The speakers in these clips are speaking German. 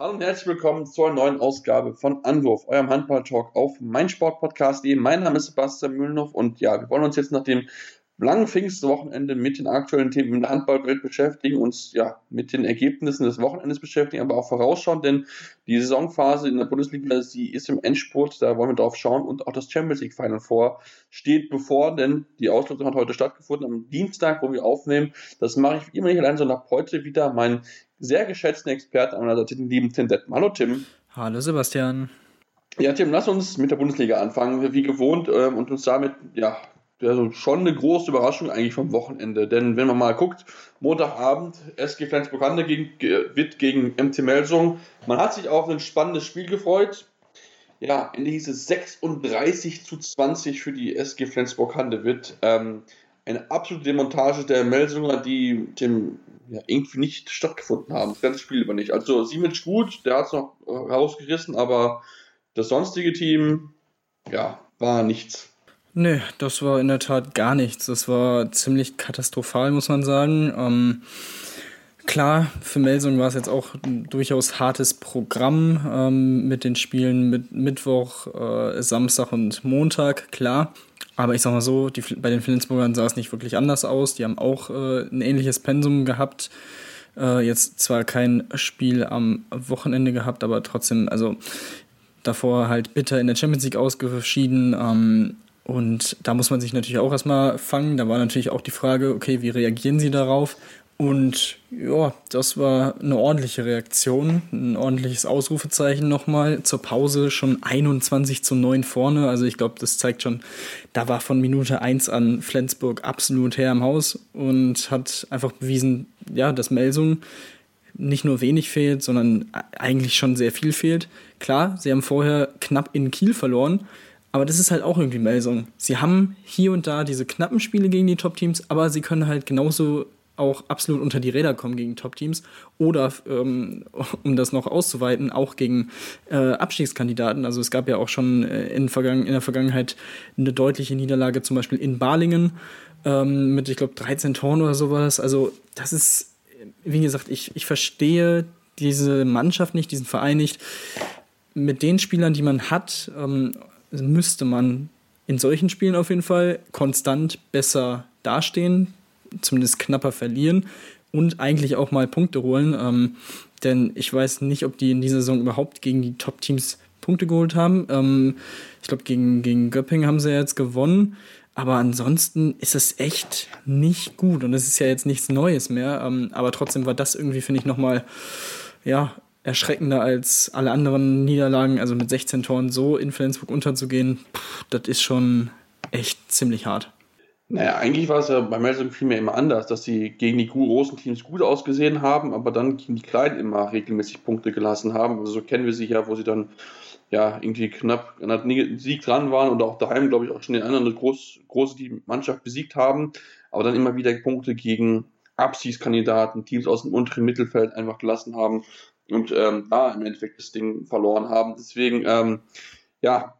Hallo und herzlich willkommen zur neuen Ausgabe von Anwurf, eurem Handball-Talk auf meinsportpodcast.de. Mein Name ist Sebastian Mühlenhoff und ja, wir wollen uns jetzt nach dem langen Pfingstwochenende mit den aktuellen Themen in der Handballwelt beschäftigen, uns ja mit den Ergebnissen des Wochenendes beschäftigen, aber auch vorausschauen, denn die Saisonphase in der Bundesliga, sie ist im Endspurt, da wollen wir drauf schauen und auch das Champions League Final vor steht bevor, denn die Auslosung hat heute stattgefunden, am Dienstag, wo wir aufnehmen. Das mache ich immer nicht allein, sondern habe heute wieder meinen sehr geschätzten Experten an meiner Seite, den lieben Tim Detman. Hallo Tim. Hallo Sebastian. Ja, Tim, lass uns mit der Bundesliga anfangen, wie gewohnt, ähm, und uns damit, ja, also schon eine große Überraschung eigentlich vom Wochenende. Denn wenn man mal guckt, Montagabend, SG Flensburg-Handewitt gegen, gegen MT Melsung. Man hat sich auf ein spannendes Spiel gefreut. Ja, Ende hieß es 36 zu 20 für die SG Flensburg-Handewitt. Ähm, eine absolute Demontage der Melsunger, die dem ja, irgendwie nicht stattgefunden haben. Das ganze Spiel über nicht. Also Siemens gut, der hat es noch äh, rausgerissen, aber das sonstige Team, ja, war nichts. Nee, das war in der Tat gar nichts. Das war ziemlich katastrophal, muss man sagen. Ähm, klar, für Melsung war es jetzt auch ein durchaus hartes Programm ähm, mit den Spielen mit Mittwoch, äh, Samstag und Montag, klar. Aber ich sag mal so, die, bei den Flensburgern sah es nicht wirklich anders aus. Die haben auch äh, ein ähnliches Pensum gehabt. Äh, jetzt zwar kein Spiel am Wochenende gehabt, aber trotzdem, also davor halt bitter in der Champions League ausgeschieden. Ähm, und da muss man sich natürlich auch erstmal fangen. Da war natürlich auch die Frage, okay, wie reagieren sie darauf? Und ja, das war eine ordentliche Reaktion, ein ordentliches Ausrufezeichen nochmal. Zur Pause schon 21 zu 9 vorne. Also ich glaube, das zeigt schon, da war von Minute 1 an Flensburg absolut her im Haus und hat einfach bewiesen, ja, dass Melsung nicht nur wenig fehlt, sondern eigentlich schon sehr viel fehlt. Klar, sie haben vorher knapp in Kiel verloren, aber das ist halt auch irgendwie Melsung. Sie haben hier und da diese knappen Spiele gegen die Top-Teams, aber sie können halt genauso auch absolut unter die Räder kommen gegen Top-Teams oder, ähm, um das noch auszuweiten, auch gegen äh, Abstiegskandidaten. Also es gab ja auch schon äh, in, Vergangen in der Vergangenheit eine deutliche Niederlage, zum Beispiel in Balingen ähm, mit, ich glaube, 13 Toren oder sowas. Also das ist, wie gesagt, ich, ich verstehe diese Mannschaft nicht, diesen Verein nicht. Mit den Spielern, die man hat, ähm, müsste man in solchen Spielen auf jeden Fall konstant besser dastehen, zumindest knapper verlieren und eigentlich auch mal Punkte holen. Ähm, denn ich weiß nicht, ob die in dieser Saison überhaupt gegen die Top-Teams Punkte geholt haben. Ähm, ich glaube, gegen, gegen Göpping haben sie ja jetzt gewonnen. Aber ansonsten ist es echt nicht gut. Und es ist ja jetzt nichts Neues mehr. Ähm, aber trotzdem war das irgendwie, finde ich, nochmal ja, erschreckender als alle anderen Niederlagen. Also mit 16 Toren so in Flensburg unterzugehen, pff, das ist schon echt ziemlich hart. Naja, eigentlich war es ja bei Melsung vielmehr immer anders, dass sie gegen die großen Teams gut ausgesehen haben, aber dann gegen die Kleinen immer regelmäßig Punkte gelassen haben. Also so kennen wir sie ja, wo sie dann ja irgendwie knapp an der Sieg dran waren und auch daheim, glaube ich, auch schon den anderen groß, große die Mannschaft besiegt haben, aber dann immer wieder Punkte gegen Abstiegskandidaten, Teams aus dem unteren Mittelfeld einfach gelassen haben und ähm, da im Endeffekt das Ding verloren haben. Deswegen, ähm, ja,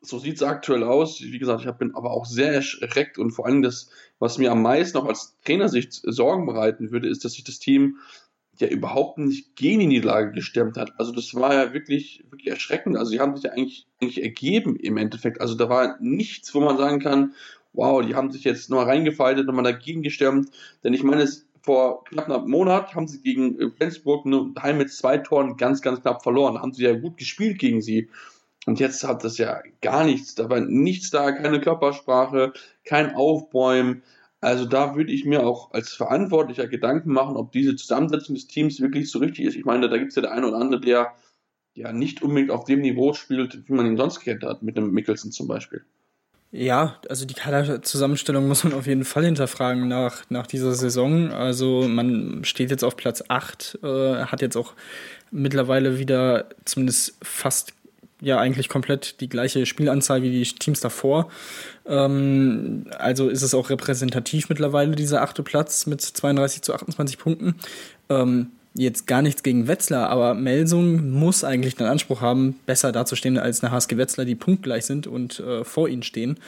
so sieht es aktuell aus. Wie gesagt, ich bin aber auch sehr erschreckt und vor allem das, was mir am meisten auch als Trainersicht Sorgen bereiten würde, ist, dass sich das Team ja überhaupt nicht gegen die Niederlage gestemmt hat. Also das war ja wirklich, wirklich erschreckend. Also sie haben sich ja eigentlich, eigentlich ergeben im Endeffekt. Also da war nichts, wo man sagen kann, wow, die haben sich jetzt nochmal reingefaltet, nochmal dagegen gestemmt. Denn ich meine, es, vor knapp einem Monat haben sie gegen Flensburg daheim mit zwei Toren ganz, ganz knapp verloren. Haben sie ja gut gespielt gegen sie. Und jetzt hat das ja gar nichts, da war nichts da, keine Körpersprache, kein Aufbäumen. Also da würde ich mir auch als Verantwortlicher Gedanken machen, ob diese Zusammensetzung des Teams wirklich so richtig ist. Ich meine, da gibt es ja der eine oder andere, der ja nicht unbedingt auf dem Niveau spielt, wie man ihn sonst kennt hat, mit einem Mickelson zum Beispiel. Ja, also die Kaderzusammenstellung muss man auf jeden Fall hinterfragen nach, nach dieser Saison. Also man steht jetzt auf Platz 8, äh, hat jetzt auch mittlerweile wieder zumindest fast ja eigentlich komplett die gleiche Spielanzahl wie die Teams davor. Ähm, also ist es auch repräsentativ mittlerweile, dieser achte Platz mit 32 zu 28 Punkten. Ähm, jetzt gar nichts gegen Wetzlar, aber Melsung muss eigentlich den Anspruch haben, besser dazustehen als eine HSG Wetzlar, die punktgleich sind und äh, vor ihnen stehen.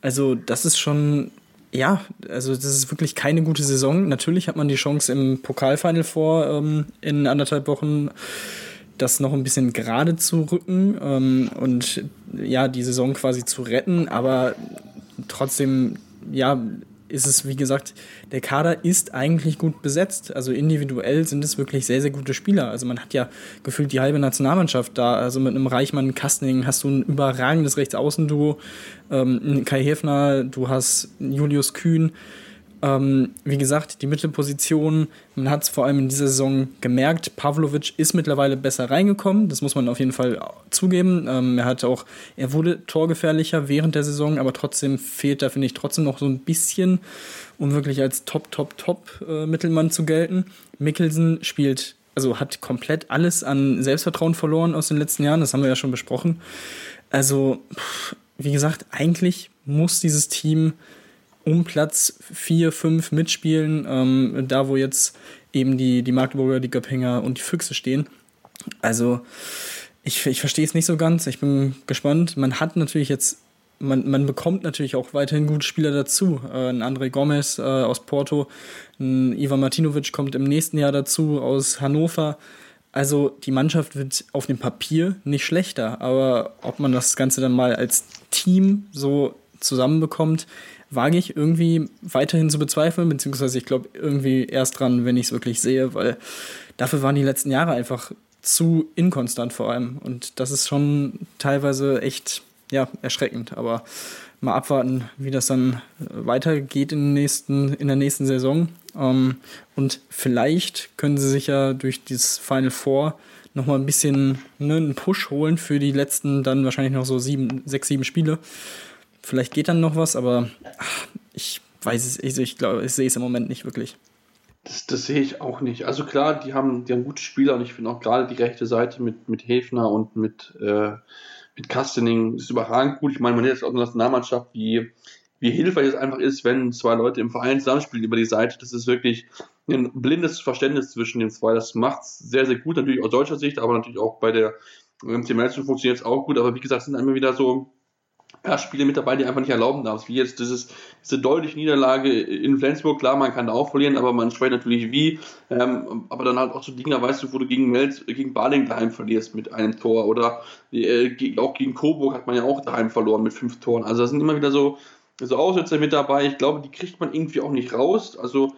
Also das ist schon, ja, also das ist wirklich keine gute Saison. Natürlich hat man die Chance im Pokalfinal vor ähm, in anderthalb Wochen das noch ein bisschen gerade zu rücken ähm, und ja, die Saison quasi zu retten, aber trotzdem, ja, ist es, wie gesagt, der Kader ist eigentlich gut besetzt. Also individuell sind es wirklich sehr, sehr gute Spieler. Also man hat ja gefühlt die halbe Nationalmannschaft da. Also mit einem Reichmann Kastening hast du ein überragendes Rechtsaußenduo. Ähm, Kai Hefner, du hast Julius Kühn. Ähm, wie gesagt, die Mittelposition, man hat es vor allem in dieser Saison gemerkt, Pavlovic ist mittlerweile besser reingekommen, das muss man auf jeden Fall zugeben. Ähm, er hat auch, er wurde torgefährlicher während der Saison, aber trotzdem fehlt da, finde ich, trotzdem noch so ein bisschen, um wirklich als Top, Top, Top äh, Mittelmann zu gelten. Mikkelsen spielt, also hat komplett alles an Selbstvertrauen verloren aus den letzten Jahren, das haben wir ja schon besprochen. Also, wie gesagt, eigentlich muss dieses Team um Platz 4, 5 mitspielen, ähm, da wo jetzt eben die, die Magdeburger, die Göppinger und die Füchse stehen. Also ich, ich verstehe es nicht so ganz. Ich bin gespannt. Man hat natürlich jetzt, man, man bekommt natürlich auch weiterhin gute Spieler dazu. Äh, ein André Gomez äh, aus Porto, ein Ivan Martinovic kommt im nächsten Jahr dazu aus Hannover. Also die Mannschaft wird auf dem Papier nicht schlechter, aber ob man das Ganze dann mal als Team so zusammenbekommt, wage ich irgendwie weiterhin zu bezweifeln, beziehungsweise ich glaube irgendwie erst dran, wenn ich es wirklich sehe, weil dafür waren die letzten Jahre einfach zu inkonstant vor allem. Und das ist schon teilweise echt ja, erschreckend. Aber mal abwarten, wie das dann weitergeht in, nächsten, in der nächsten Saison. Ähm, und vielleicht können sie sich ja durch dieses Final Four nochmal ein bisschen ne, einen Push holen für die letzten dann wahrscheinlich noch so sieben, sechs, sieben Spiele. Vielleicht geht dann noch was, aber ach, ich weiß es, ich, ich glaube, ich sehe es im Moment nicht wirklich. Das, das, sehe ich auch nicht. Also klar, die haben, die haben gute Spieler und ich finde auch gerade die rechte Seite mit, mit Hefner und mit, äh, mit Kastening ist überragend gut. Ich meine, man hat jetzt auch eine Nationalmannschaft, wie, wie hilfreich es einfach ist, wenn zwei Leute im Verein zusammenspielen über die Seite. Das ist wirklich ein blindes Verständnis zwischen den zwei. Das macht es sehr, sehr gut, natürlich aus deutscher Sicht, aber natürlich auch bei der MCML funktioniert es auch gut. Aber wie gesagt, sind immer wieder so ja, Spiele mit dabei, die einfach nicht erlauben darfst. Wie jetzt dieses, diese deutliche Niederlage in Flensburg, klar, man kann da auch verlieren, aber man spricht natürlich wie. Ähm, aber dann halt auch so Dinger, weißt du, wo du gegen Melz, gegen Baling daheim verlierst mit einem Tor. Oder äh, auch gegen Coburg hat man ja auch daheim verloren mit fünf Toren. Also da sind immer wieder so, so Aussätze mit dabei. Ich glaube, die kriegt man irgendwie auch nicht raus. Also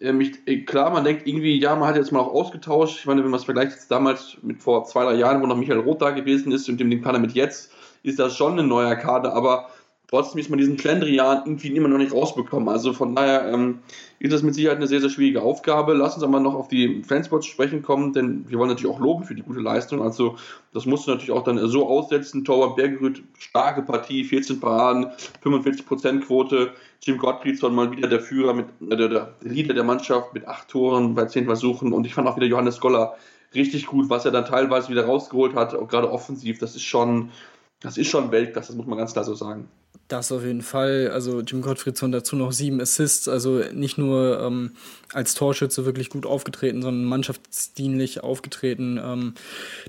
äh, mich, äh, klar, man denkt irgendwie, ja, man hat jetzt mal auch ausgetauscht. Ich meine, wenn man es vergleicht jetzt damals mit vor zwei, drei Jahren, wo noch Michael Roth da gewesen ist und dem den Kader mit jetzt, ist das schon ein neuer Kader, aber trotzdem ist man diesen Schlendrian irgendwie immer noch nicht rausbekommen. Also von daher ähm, ist das mit Sicherheit eine sehr, sehr schwierige Aufgabe. Lass uns aber noch auf die Fanspots sprechen kommen, denn wir wollen natürlich auch loben für die gute Leistung. Also das musst du natürlich auch dann so aussetzen. Torwart Bergerüth, starke Partie, 14 Paraden, 45% Quote. Jim Gottfried war mal wieder der Führer, mit, äh, der, der Leader der Mannschaft mit acht Toren bei zehn Versuchen. Und ich fand auch wieder Johannes Goller richtig gut, was er dann teilweise wieder rausgeholt hat, auch gerade offensiv. Das ist schon das ist schon Weltklasse, das muss man ganz klar so sagen. Das auf jeden Fall. Also Jim Gottfriedson dazu noch sieben Assists, also nicht nur ähm, als Torschütze wirklich gut aufgetreten, sondern mannschaftsdienlich aufgetreten. Ähm,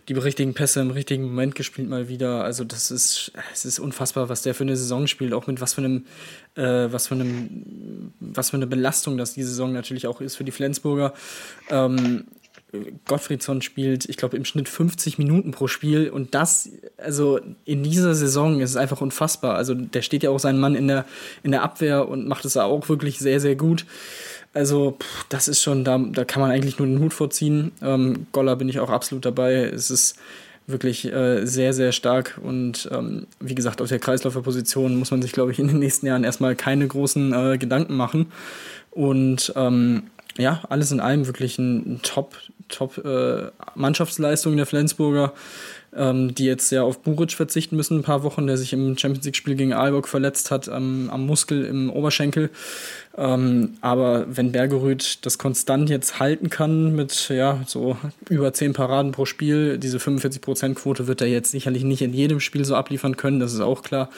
die richtigen Pässe im richtigen Moment gespielt mal wieder. Also das ist, es ist unfassbar, was der für eine Saison spielt, auch mit was für einem, äh, was für einem, was für eine Belastung das die Saison natürlich auch ist für die Flensburger. Ähm, Gottfriedsson spielt, ich glaube, im Schnitt 50 Minuten pro Spiel und das, also in dieser Saison ist es einfach unfassbar. Also der steht ja auch sein Mann in der, in der Abwehr und macht es auch wirklich sehr, sehr gut. Also pff, das ist schon, da, da kann man eigentlich nur den Hut vorziehen. Ähm, Goller bin ich auch absolut dabei. Es ist wirklich äh, sehr, sehr stark. Und ähm, wie gesagt, auf der Kreisläuferposition muss man sich, glaube ich, in den nächsten Jahren erstmal keine großen äh, Gedanken machen. Und ähm, ja, alles in allem wirklich ein Top, Top äh, Mannschaftsleistung der Flensburger ähm, die jetzt ja auf Buric verzichten müssen, ein paar Wochen, der sich im Champions League-Spiel gegen Aalborg verletzt hat ähm, am Muskel im Oberschenkel. Ähm, aber wenn Bergerud das konstant jetzt halten kann mit ja so über 10 Paraden pro Spiel, diese 45%-Quote wird er jetzt sicherlich nicht in jedem Spiel so abliefern können, das ist auch klar.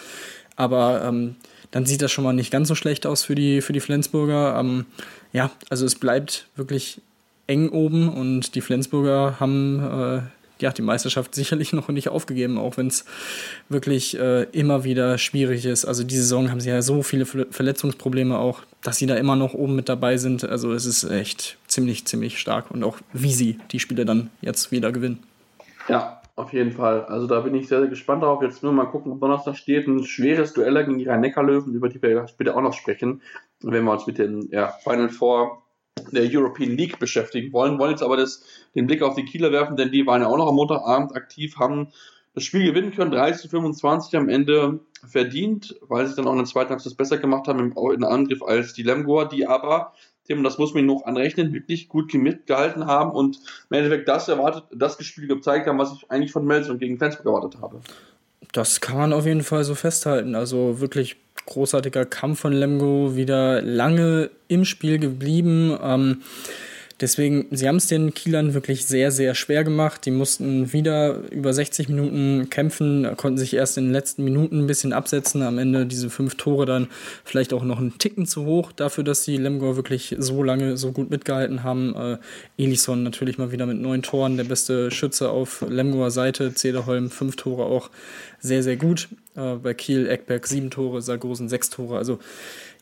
Aber ähm, dann sieht das schon mal nicht ganz so schlecht aus für die, für die Flensburger. Ähm, ja, also es bleibt wirklich eng oben und die Flensburger haben äh, ja, die Meisterschaft sicherlich noch nicht aufgegeben, auch wenn es wirklich äh, immer wieder schwierig ist. Also diese Saison haben sie ja so viele Verletzungsprobleme auch, dass sie da immer noch oben mit dabei sind. Also es ist echt ziemlich, ziemlich stark und auch wie sie die Spiele dann jetzt wieder gewinnen. Ja, auf jeden Fall. Also da bin ich sehr, sehr gespannt drauf. Jetzt nur mal gucken, ob Donnerstag steht. Ein schweres Duell gegen die Rhein-Neckar-Löwen, über die wir später auch noch sprechen. Wenn wir uns mit den ja, Final Four der European League beschäftigen wollen. Wollen jetzt aber das, den Blick auf die Kieler werfen, denn die waren ja auch noch am Montagabend aktiv, haben das Spiel gewinnen können, 30 zu 25 am Ende verdient, weil sie dann auch in der zweiten Halbzeit besser gemacht haben im, in Angriff als die Lemgoer, die aber, Tim, das muss man noch anrechnen, wirklich gut mitgehalten haben und im Endeffekt das erwartet, das Spiel gezeigt haben, was ich eigentlich von Melson gegen Flensburg erwartet habe. Das kann man auf jeden Fall so festhalten. Also wirklich großartiger Kampf von Lemgo, wieder lange im Spiel geblieben. Ähm, Deswegen, sie haben es den Kielern wirklich sehr, sehr schwer gemacht. Die mussten wieder über 60 Minuten kämpfen, konnten sich erst in den letzten Minuten ein bisschen absetzen. Am Ende diese fünf Tore dann vielleicht auch noch einen Ticken zu hoch dafür, dass die Lemgo wirklich so lange so gut mitgehalten haben. Äh, Elison natürlich mal wieder mit neun Toren, der beste Schütze auf Lemgoer Seite. Zederholm fünf Tore auch sehr, sehr gut. Äh, bei Kiel, Eckberg sieben Tore, Sargosen sechs Tore. Also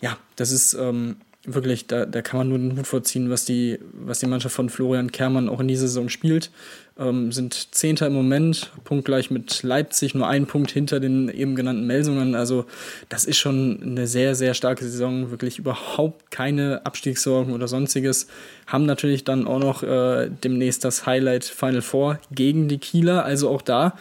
ja, das ist ähm, wirklich, da, da kann man nur den Hut vorziehen, was die, was die Mannschaft von Florian Kermann auch in dieser Saison spielt ähm, sind Zehnter im Moment, punktgleich mit Leipzig, nur ein Punkt hinter den eben genannten Melsungen. Also das ist schon eine sehr, sehr starke Saison, wirklich überhaupt keine Abstiegssorgen oder sonstiges. Haben natürlich dann auch noch äh, demnächst das Highlight Final Four gegen die Kieler. Also auch da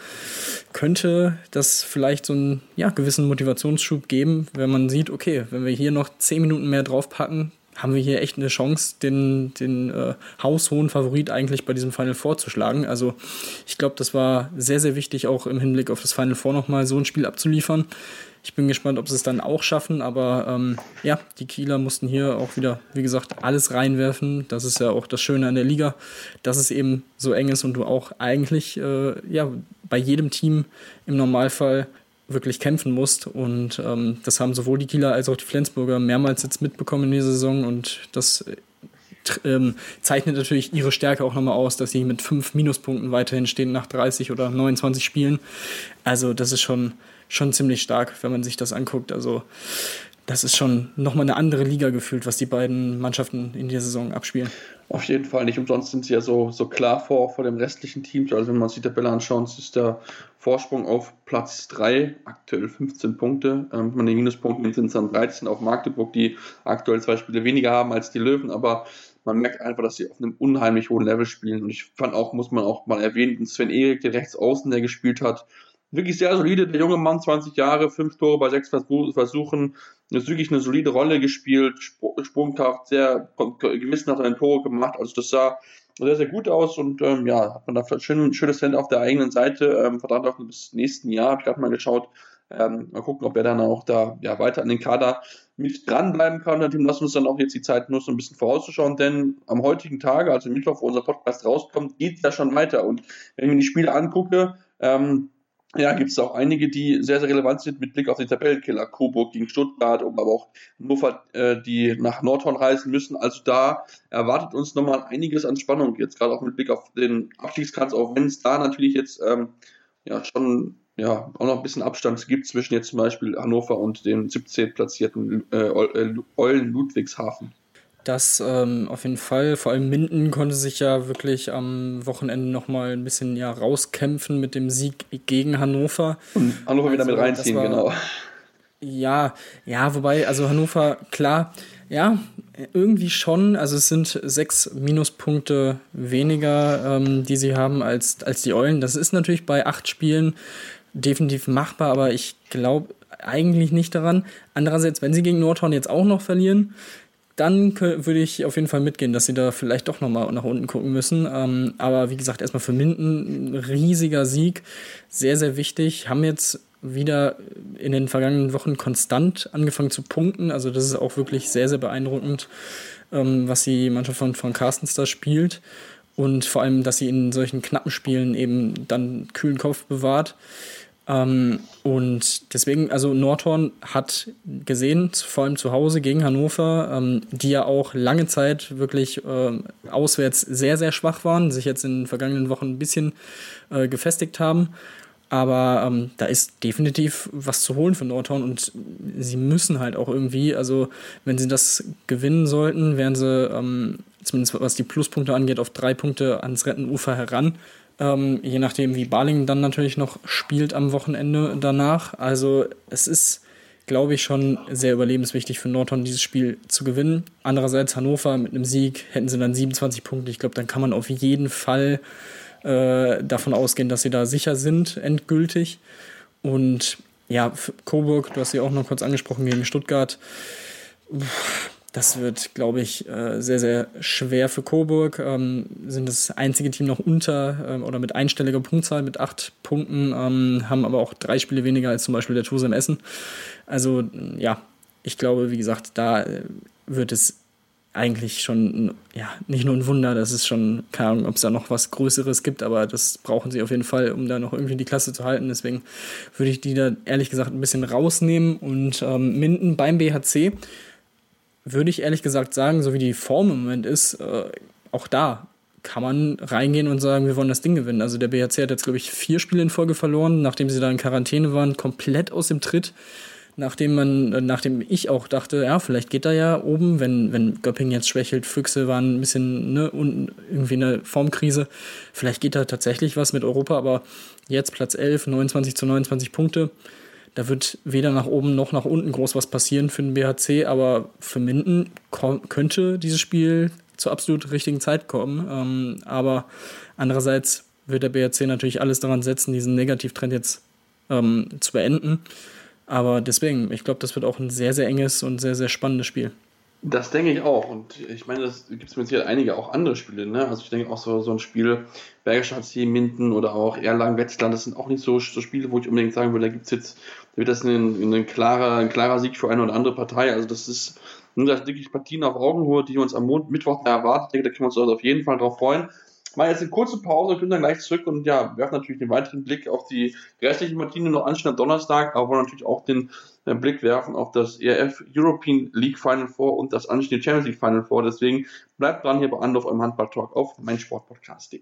könnte das vielleicht so einen ja, gewissen Motivationsschub geben, wenn man sieht, okay, wenn wir hier noch zehn Minuten mehr draufpacken, haben wir hier echt eine Chance, den, den äh, haushohen Favorit eigentlich bei diesem Final Four zu schlagen. Also ich glaube, das war sehr, sehr wichtig, auch im Hinblick auf das Final Four nochmal so ein Spiel abzuliefern. Ich bin gespannt, ob sie es dann auch schaffen, aber ähm, ja, die Kieler mussten hier auch wieder, wie gesagt, alles reinwerfen. Das ist ja auch das Schöne an der Liga, dass es eben so eng ist und du auch eigentlich äh, ja, bei jedem Team im Normalfall wirklich kämpfen musst. Und ähm, das haben sowohl die Kieler als auch die Flensburger mehrmals jetzt mitbekommen in dieser Saison. Und das äh, ähm, zeichnet natürlich ihre Stärke auch nochmal aus, dass sie mit fünf Minuspunkten weiterhin stehen nach 30 oder 29 Spielen. Also das ist schon, schon ziemlich stark, wenn man sich das anguckt. Also das ist schon nochmal eine andere Liga gefühlt, was die beiden Mannschaften in der Saison abspielen. Auf jeden Fall, nicht umsonst sind sie ja so, so klar vor, vor dem restlichen Team. Also wenn man sich die Tabelle anschaut, ist der Vorsprung auf Platz 3, aktuell 15 Punkte. Ähm, wenn man den Minuspunkten sind es dann 13 auf Magdeburg, die aktuell zwei Spiele weniger haben als die Löwen, aber man merkt einfach, dass sie auf einem unheimlich hohen Level spielen. Und ich fand auch, muss man auch mal erwähnen, Sven Erik, der rechts außen, der gespielt hat, wirklich sehr solide. Der junge Mann, 20 Jahre, fünf Tore bei sechs Versuchen, ist wirklich eine solide Rolle gespielt, Sprungkraft, sehr gewissenhaft ein Tore gemacht. Also das sah sehr, sehr gut aus und ähm, ja, hat man da schön, schönes Talent auf der eigenen Seite, ähm, verdammt auch bis nächsten Jahr, habe ich gerade mal geschaut. Ähm, mal gucken, ob er dann auch da ja, weiter an den Kader mit dranbleiben kann. Und lassen uns dann auch jetzt die Zeit nutzen, ein bisschen vorauszuschauen, denn am heutigen Tage, also Mittwoch, wo unser Podcast rauskommt, geht es ja schon weiter. Und wenn ich mir die Spiele angucke, ähm, ja, gibt es auch einige, die sehr, sehr relevant sind mit Blick auf den Tabellenkiller. Coburg gegen Stuttgart, aber auch Hannover, äh, die nach Nordhorn reisen müssen. Also da erwartet uns nochmal einiges an Spannung, jetzt gerade auch mit Blick auf den Abstiegskampf, auch wenn es da natürlich jetzt ähm, ja schon ja, auch noch ein bisschen Abstand gibt zwischen jetzt zum Beispiel Hannover und dem 17. platzierten äh, Eulen Ludwigshafen. Das ähm, auf jeden Fall. Vor allem Minden konnte sich ja wirklich am Wochenende nochmal ein bisschen ja, rauskämpfen mit dem Sieg gegen Hannover. Und Hannover also, wieder mit reinziehen, war, genau. Ja, ja, wobei, also Hannover, klar, ja, Irgendwie schon. Also es sind sechs Minuspunkte weniger, ähm, die sie haben als, als die Eulen. Das ist natürlich bei acht Spielen definitiv machbar, aber ich glaube eigentlich nicht daran. Andererseits, wenn sie gegen Nordhorn jetzt auch noch verlieren, dann würde ich auf jeden Fall mitgehen, dass sie da vielleicht doch nochmal nach unten gucken müssen. Ähm, aber wie gesagt, erstmal für Minden riesiger Sieg, sehr, sehr wichtig. Haben jetzt wieder in den vergangenen Wochen konstant angefangen zu punkten. Also das ist auch wirklich sehr, sehr beeindruckend, ähm, was die Mannschaft von, von Carstens da spielt. Und vor allem, dass sie in solchen knappen Spielen eben dann kühlen Kopf bewahrt. Ähm, und deswegen, also Nordhorn hat gesehen, vor allem zu Hause gegen Hannover, ähm, die ja auch lange Zeit wirklich äh, auswärts sehr, sehr schwach waren, sich jetzt in den vergangenen Wochen ein bisschen äh, gefestigt haben. Aber ähm, da ist definitiv was zu holen für Nordhorn und sie müssen halt auch irgendwie, also wenn sie das gewinnen sollten, wären sie ähm, zumindest was die Pluspunkte angeht, auf drei Punkte ans Rettenufer heran. Ähm, je nachdem, wie Balingen dann natürlich noch spielt am Wochenende danach. Also es ist, glaube ich, schon sehr überlebenswichtig für Nordhorn, dieses Spiel zu gewinnen. Andererseits Hannover mit einem Sieg hätten sie dann 27 Punkte. Ich glaube, dann kann man auf jeden Fall äh, davon ausgehen, dass sie da sicher sind, endgültig. Und ja, Coburg, du hast sie auch noch kurz angesprochen gegen Stuttgart. Das wird, glaube ich, äh, sehr, sehr schwer für Coburg. Ähm, sind das einzige Team noch unter ähm, oder mit einstelliger Punktzahl mit acht Punkten, ähm, haben aber auch drei Spiele weniger als zum Beispiel der Tusem Essen. Also ja, ich glaube, wie gesagt, da äh, wird es eigentlich schon, ja, nicht nur ein Wunder, das ist schon, keine Ahnung, ob es da noch was Größeres gibt, aber das brauchen sie auf jeden Fall, um da noch irgendwie die Klasse zu halten. Deswegen würde ich die da ehrlich gesagt ein bisschen rausnehmen und ähm, Minden beim BHC würde ich ehrlich gesagt sagen, so wie die Form im Moment ist, äh, auch da kann man reingehen und sagen, wir wollen das Ding gewinnen. Also der BHC hat jetzt, glaube ich, vier Spiele in Folge verloren, nachdem sie da in Quarantäne waren, komplett aus dem Tritt. Nachdem man, äh, nachdem ich auch dachte, ja, vielleicht geht er ja oben, wenn, wenn Göpping jetzt schwächelt, Füchse waren ein bisschen, ne, und irgendwie eine Formkrise. Vielleicht geht da tatsächlich was mit Europa, aber jetzt Platz 11, 29 zu 29 Punkte da wird weder nach oben noch nach unten groß was passieren für den BHC, aber für Minden könnte dieses Spiel zur absolut richtigen Zeit kommen. Ähm, aber andererseits wird der BHC natürlich alles daran setzen, diesen Negativtrend jetzt ähm, zu beenden. Aber deswegen, ich glaube, das wird auch ein sehr, sehr enges und sehr, sehr spannendes Spiel. Das denke ich auch. Und ich meine, das gibt es mit Sicherheit einige auch andere Spiele. Ne? Also ich denke auch so, so ein Spiel Bergische HC, Minden oder auch Erlangen, Wetzlar, das sind auch nicht so, so Spiele, wo ich unbedingt sagen würde, da gibt es jetzt, da wird das ein, ein, klarer, ein klarer Sieg für eine oder andere Partei. Also das ist nur das wirklich Partien auf Augenhöhe, die uns am Mond, Mittwoch erwartet. Ich denke, da können wir uns also auf jeden Fall drauf freuen. Mal jetzt eine kurze Pause und können dann gleich zurück und ja, werfen natürlich den weiteren Blick auf die restlichen Partien, die noch anstehen Donnerstag, aber natürlich auch den äh, Blick werfen auf das ERF European League Final Four und das anstehende Champions League Final Four. Deswegen bleibt dran hier bei Anlauf eurem Handball Talk auf meinsportpodcast.de.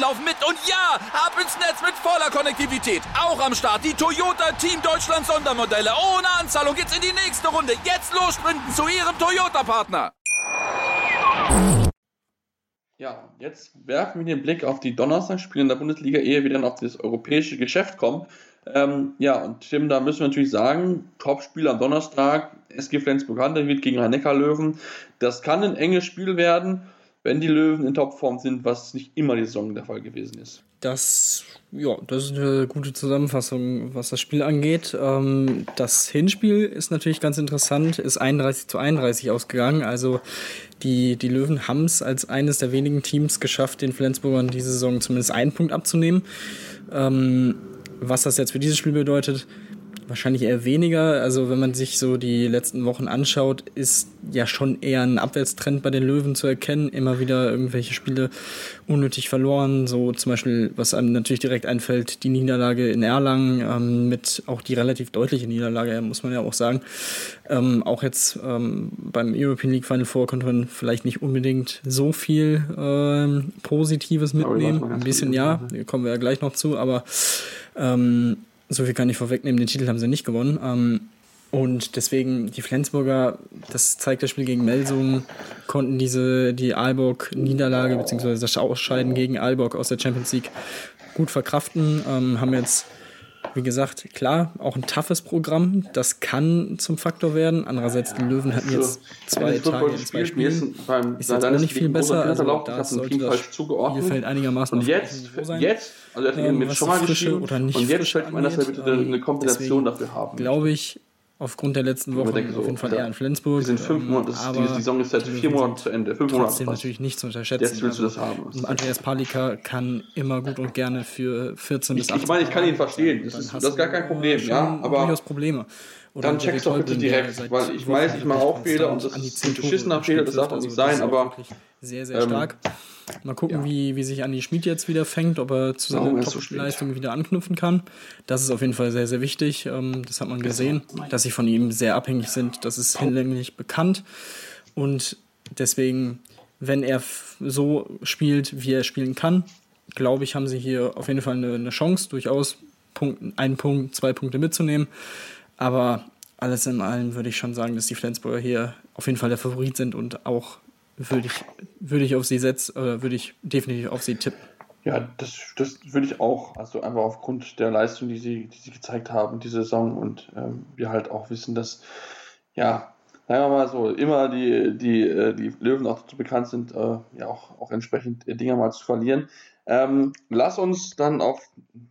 laufen mit. Und ja, ab ins Netz mit voller Konnektivität. Auch am Start die Toyota Team Deutschland Sondermodelle. Ohne Anzahlung geht's in die nächste Runde. Jetzt los sprinten zu ihrem Toyota-Partner. Ja, jetzt werfen wir den Blick auf die Donnerstagsspiele in der Bundesliga, ehe wir dann auf das europäische Geschäft kommen. Ähm, ja, und Tim, da müssen wir natürlich sagen, Topspiel am Donnerstag, SG Flensburg-Handewitt gegen Rhein-Neckar-Löwen. Das kann ein enges Spiel werden, wenn die Löwen in Topform sind, was nicht immer die Saison der Fall gewesen ist. Das, ja, das ist eine gute Zusammenfassung, was das Spiel angeht. Ähm, das Hinspiel ist natürlich ganz interessant, ist 31 zu 31 ausgegangen. Also die, die Löwen haben es als eines der wenigen Teams geschafft, den Flensburgern diese Saison zumindest einen Punkt abzunehmen. Ähm, was das jetzt für dieses Spiel bedeutet, wahrscheinlich eher weniger. Also wenn man sich so die letzten Wochen anschaut, ist ja schon eher ein Abwärtstrend bei den Löwen zu erkennen. Immer wieder irgendwelche Spiele unnötig verloren. So zum Beispiel, was einem natürlich direkt einfällt, die Niederlage in Erlangen ähm, mit auch die relativ deutliche Niederlage, muss man ja auch sagen. Ähm, auch jetzt ähm, beim European League Final Four konnte man vielleicht nicht unbedingt so viel ähm, Positives mitnehmen. Ein bisschen ja, kommen wir ja gleich noch zu, aber ähm, so viel kann ich vorwegnehmen, den Titel haben sie nicht gewonnen. Ähm, und deswegen, die Flensburger, das zeigt das Spiel gegen Melsungen, konnten diese, die Aalborg-Niederlage bzw. das Ausscheiden gegen Aalborg aus der Champions League gut verkraften, ähm, haben jetzt wie gesagt, klar, auch ein toughes Programm. Das kann zum Faktor werden. Andererseits, die Löwen hatten jetzt zwei Tage in zwei Spielen. Ist jetzt auch nicht viel besser. Also da sollte das Spielfeld einigermaßen Und jetzt, jetzt, also er hat ähm, mit schon mal nicht und jetzt stellt man, dass wir bitte eine Kombination dafür haben. Glaube ich, aufgrund der letzten Woche denke, auf jeden Fall eher in Flensburg. Die sind fünf ähm, Monate, ähm, die Saison ist seit vier Monaten zu Ende. Fünf Monate. Trotzdem natürlich nicht zu unterschätzen. Jetzt willst du das haben. Also, Andreas Palika kann immer gut und gerne für 14 bis 18 Ich meine, ich kann ihn verstehen. Das ist, das ist gar kein Problem. Ja, aber durchaus Probleme. Oder dann check's doch bitte direkt, weil ich weiß, ich mache auch Fehler und das ist ein beschissener Fehler, das darf auch nicht sein, aber sehr, sehr stark. Ähm, Mal gucken, ja. wie, wie sich Andi Schmid jetzt wieder fängt, ob er zu seiner Top-Leistung so wieder anknüpfen kann. Das ist auf jeden Fall sehr, sehr wichtig. Ähm, das hat man gesehen, dass sie von ihm sehr abhängig sind. Das ist hinlänglich bekannt. Und deswegen, wenn er so spielt, wie er spielen kann, glaube ich, haben sie hier auf jeden Fall eine, eine Chance, durchaus Punkt, einen Punkt, zwei Punkte mitzunehmen. Aber alles in allem würde ich schon sagen, dass die Flensburger hier auf jeden Fall der Favorit sind und auch würde ich, würde ich auf sie setzen, oder würde ich definitiv auf sie tippen. Ja, das, das würde ich auch. Also einfach aufgrund der Leistung, die sie, die sie gezeigt haben, diese Saison und ähm, wir halt auch wissen, dass, ja, sagen wir mal so, immer die, die, äh, die Löwen auch dazu bekannt sind, äh, ja auch, auch entsprechend Dinger mal zu verlieren. Ähm, lass uns dann auf,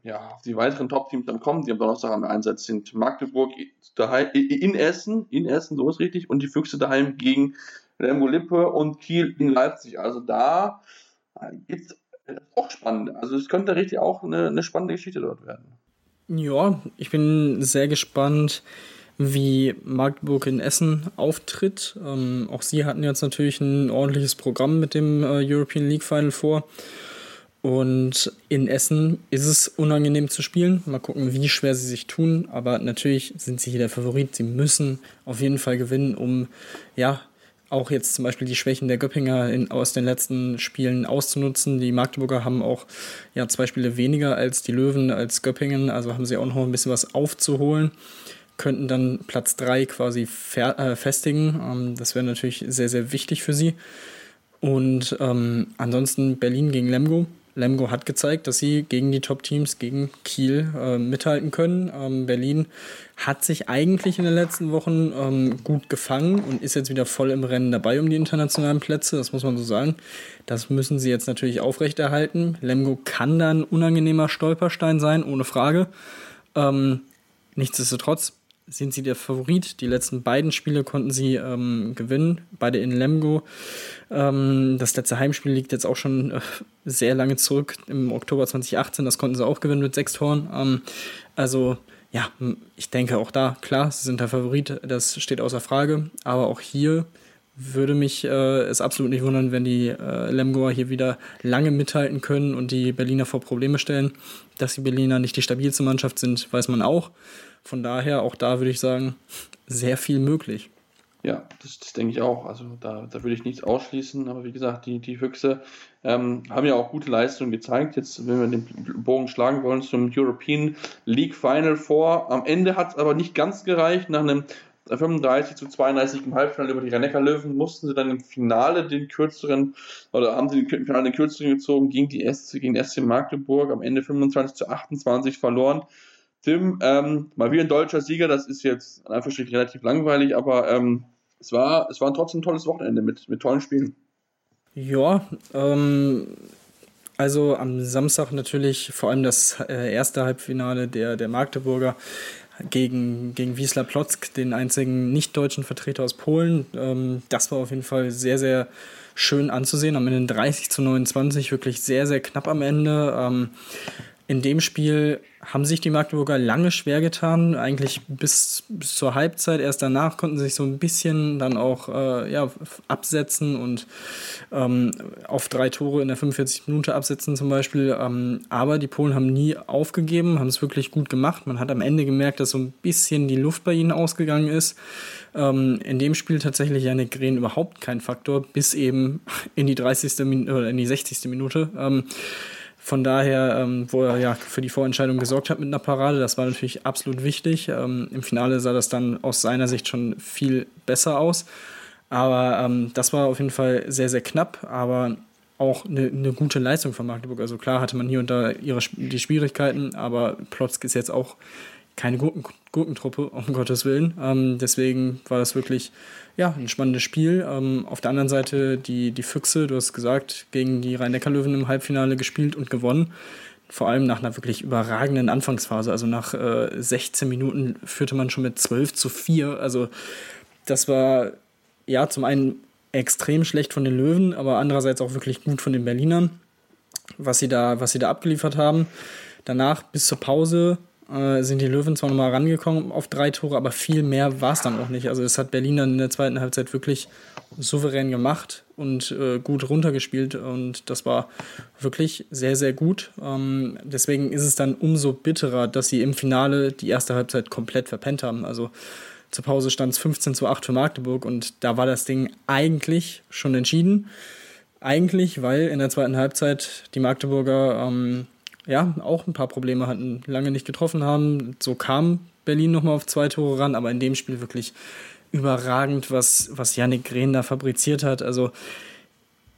ja, auf die weiteren Top-Teams dann kommen, die am Donnerstag am Einsatz sind. Magdeburg daheim, in Essen, in Essen, so ist richtig, und die Füchse daheim gegen Lemgo Lippe und Kiel in Leipzig. Also da gibt es auch spannend. Also es könnte richtig auch eine, eine spannende Geschichte dort werden. Ja, ich bin sehr gespannt, wie Magdeburg in Essen auftritt. Ähm, auch sie hatten jetzt natürlich ein ordentliches Programm mit dem äh, European League Final vor. Und in Essen ist es unangenehm zu spielen. Mal gucken, wie schwer sie sich tun. Aber natürlich sind sie hier der Favorit. Sie müssen auf jeden Fall gewinnen, um ja auch jetzt zum Beispiel die Schwächen der Göppinger in, aus den letzten Spielen auszunutzen. Die Magdeburger haben auch ja, zwei Spiele weniger als die Löwen, als Göppingen, also haben sie auch noch ein bisschen was aufzuholen. Könnten dann Platz 3 quasi äh, festigen. Ähm, das wäre natürlich sehr, sehr wichtig für sie. Und ähm, ansonsten Berlin gegen Lemgo Lemgo hat gezeigt, dass sie gegen die Top-Teams, gegen Kiel äh, mithalten können. Ähm, Berlin hat sich eigentlich in den letzten Wochen ähm, gut gefangen und ist jetzt wieder voll im Rennen dabei um die internationalen Plätze. Das muss man so sagen. Das müssen sie jetzt natürlich aufrechterhalten. Lemgo kann dann unangenehmer Stolperstein sein, ohne Frage. Ähm, nichtsdestotrotz sind sie der Favorit. Die letzten beiden Spiele konnten sie ähm, gewinnen, beide in Lemgo. Ähm, das letzte Heimspiel liegt jetzt auch schon äh, sehr lange zurück, im Oktober 2018. Das konnten sie auch gewinnen mit sechs Toren. Ähm, also ja, ich denke auch da, klar, sie sind der Favorit, das steht außer Frage. Aber auch hier würde mich äh, es absolut nicht wundern, wenn die äh, Lemgoer hier wieder lange mithalten können und die Berliner vor Probleme stellen. Dass die Berliner nicht die stabilste Mannschaft sind, weiß man auch. Von daher, auch da würde ich sagen, sehr viel möglich. Ja, das, das denke ich auch. Also da, da würde ich nichts ausschließen. Aber wie gesagt, die, die Füchse ähm, haben ja auch gute Leistungen gezeigt. Jetzt, wenn wir den Bogen schlagen wollen zum European League Final Four. Am Ende hat es aber nicht ganz gereicht. Nach einem 35 zu 32 im Halbfinale über die rhein löwen mussten sie dann im Finale den kürzeren, oder haben sie im Finale den kürzeren gezogen gegen die SC, gegen SC Magdeburg. Am Ende 25 zu 28 verloren. Tim, ähm, mal wieder ein deutscher Sieger, das ist jetzt in Anführungsstrichen relativ langweilig, aber ähm, es, war, es war trotzdem ein tolles Wochenende mit, mit tollen Spielen. Ja, ähm, also am Samstag natürlich vor allem das äh, erste Halbfinale der, der Magdeburger gegen, gegen Wisla Plock, den einzigen nicht-deutschen Vertreter aus Polen. Ähm, das war auf jeden Fall sehr, sehr schön anzusehen. Am Ende 30 zu 29, wirklich sehr, sehr knapp am Ende. Ähm, in dem Spiel haben sich die Magdeburger lange schwer getan, eigentlich bis, bis zur Halbzeit. Erst danach konnten sie sich so ein bisschen dann auch äh, ja, absetzen und ähm, auf drei Tore in der 45 Minute absetzen zum Beispiel. Ähm, aber die Polen haben nie aufgegeben, haben es wirklich gut gemacht. Man hat am Ende gemerkt, dass so ein bisschen die Luft bei ihnen ausgegangen ist. Ähm, in dem Spiel tatsächlich Janik Green überhaupt kein Faktor, bis eben in die 30. Min oder in die 60. Minute. Von daher, ähm, wo er ja für die Vorentscheidung gesorgt hat mit einer Parade, das war natürlich absolut wichtig. Ähm, Im Finale sah das dann aus seiner Sicht schon viel besser aus. Aber ähm, das war auf jeden Fall sehr, sehr knapp, aber auch eine, eine, gute Leistung von Magdeburg. Also klar hatte man hier und da ihre, die Schwierigkeiten, aber Plotzk ist jetzt auch keine Gurken, Gurkentruppe, um Gottes Willen. Ähm, deswegen war das wirklich ja, ein spannendes Spiel. Ähm, auf der anderen Seite die, die Füchse, du hast gesagt, gegen die Rhein-Neckar-Löwen im Halbfinale gespielt und gewonnen. Vor allem nach einer wirklich überragenden Anfangsphase. Also nach äh, 16 Minuten führte man schon mit 12 zu 4. Also das war ja zum einen extrem schlecht von den Löwen, aber andererseits auch wirklich gut von den Berlinern, was sie da, was sie da abgeliefert haben. Danach bis zur Pause äh, sind die Löwen zwar nochmal rangekommen auf drei Tore, aber viel mehr war es dann auch nicht. Also das hat Berlin dann in der zweiten Halbzeit wirklich souverän gemacht und äh, gut runtergespielt und das war wirklich sehr, sehr gut. Ähm, deswegen ist es dann umso bitterer, dass sie im Finale die erste Halbzeit komplett verpennt haben. Also zur Pause stand es 15 zu 8 für Magdeburg und da war das Ding eigentlich schon entschieden. Eigentlich, weil in der zweiten Halbzeit die Magdeburger ähm, ja, auch ein paar Probleme hatten, lange nicht getroffen haben. So kam Berlin nochmal auf zwei Tore ran, aber in dem Spiel wirklich überragend, was, was Yannick Grehn da fabriziert hat. Also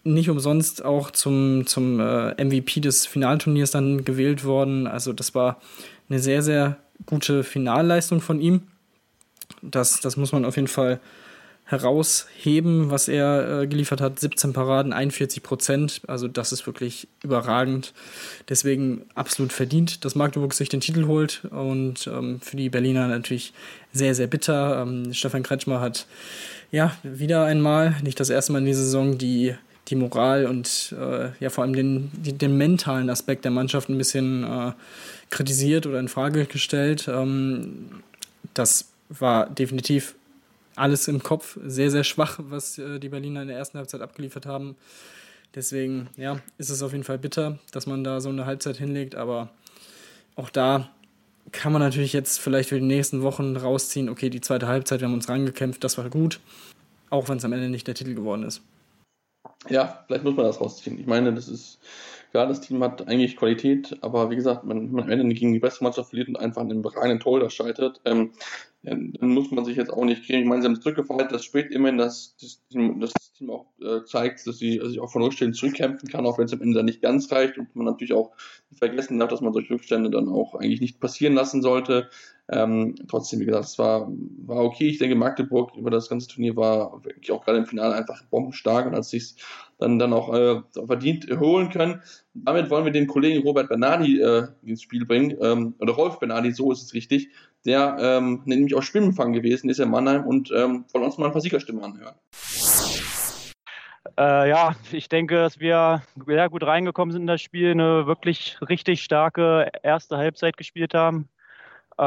nicht umsonst auch zum, zum äh, MVP des Finalturniers dann gewählt worden. Also das war eine sehr, sehr gute Finalleistung von ihm. Das, das muss man auf jeden Fall herausheben, was er äh, geliefert hat. 17 Paraden, 41 Prozent. Also das ist wirklich überragend. Deswegen absolut verdient, dass Magdeburg sich den Titel holt. Und ähm, für die Berliner natürlich sehr, sehr bitter. Ähm, Stefan Kretschmer hat ja wieder einmal, nicht das erste Mal in dieser Saison, die die Moral und äh, ja vor allem den, die, den mentalen Aspekt der Mannschaft ein bisschen äh, kritisiert oder in Frage gestellt. Ähm, das war definitiv alles im Kopf sehr, sehr schwach, was äh, die Berliner in der ersten Halbzeit abgeliefert haben. Deswegen, ja, ist es auf jeden Fall bitter, dass man da so eine Halbzeit hinlegt, aber auch da kann man natürlich jetzt vielleicht für die nächsten Wochen rausziehen, okay, die zweite Halbzeit, wir haben uns rangekämpft, das war gut, auch wenn es am Ende nicht der Titel geworden ist. Ja, vielleicht muss man das rausziehen. Ich meine, das ist, klar, das Team hat eigentlich Qualität, aber wie gesagt, wenn man am Ende gegen die beste Mannschaft verliert und einfach einen reinen Tor scheitert, ähm, dann muss man sich jetzt auch nicht kriegen. Ich meine, sie haben zurückgefallen, das spielt immerhin, dass das Team, das Team auch äh, zeigt, dass sie sich auch von Rückständen zurückkämpfen kann, auch wenn es am Ende dann nicht ganz reicht und man natürlich auch vergessen darf, dass man solche Rückstände dann auch eigentlich nicht passieren lassen sollte. Ähm, trotzdem, wie gesagt, es war, war okay. Ich denke, Magdeburg über das ganze Turnier war wirklich auch gerade im Finale einfach bombenstark und hat sich dann, dann auch äh, verdient holen können. Damit wollen wir den Kollegen Robert Bernardi äh, ins Spiel bringen, ähm, oder Rolf Bernardi, so ist es richtig, der ähm, nämlich auch Spielempfang gewesen ist in Mannheim und ähm, wollen uns mal ein paar Siegerstimmen anhören. Äh, ja, ich denke, dass wir sehr gut reingekommen sind in das Spiel, eine wirklich richtig starke erste Halbzeit gespielt haben. Äh,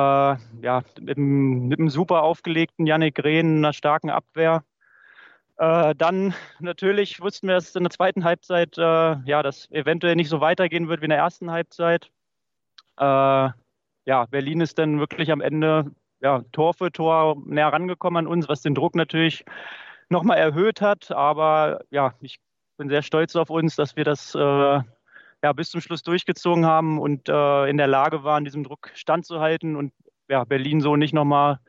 ja, mit einem, mit einem, super aufgelegten Yannick Rehn, einer starken Abwehr. Äh, dann natürlich wussten wir, dass in der zweiten Halbzeit äh, ja, das eventuell nicht so weitergehen wird wie in der ersten Halbzeit. Äh, ja, Berlin ist dann wirklich am Ende ja, Tor für Tor näher rangekommen an uns, was den Druck natürlich nochmal erhöht hat. Aber ja, ich bin sehr stolz auf uns, dass wir das äh, ja, bis zum Schluss durchgezogen haben und äh, in der Lage waren, diesem Druck standzuhalten und ja, Berlin so nicht nochmal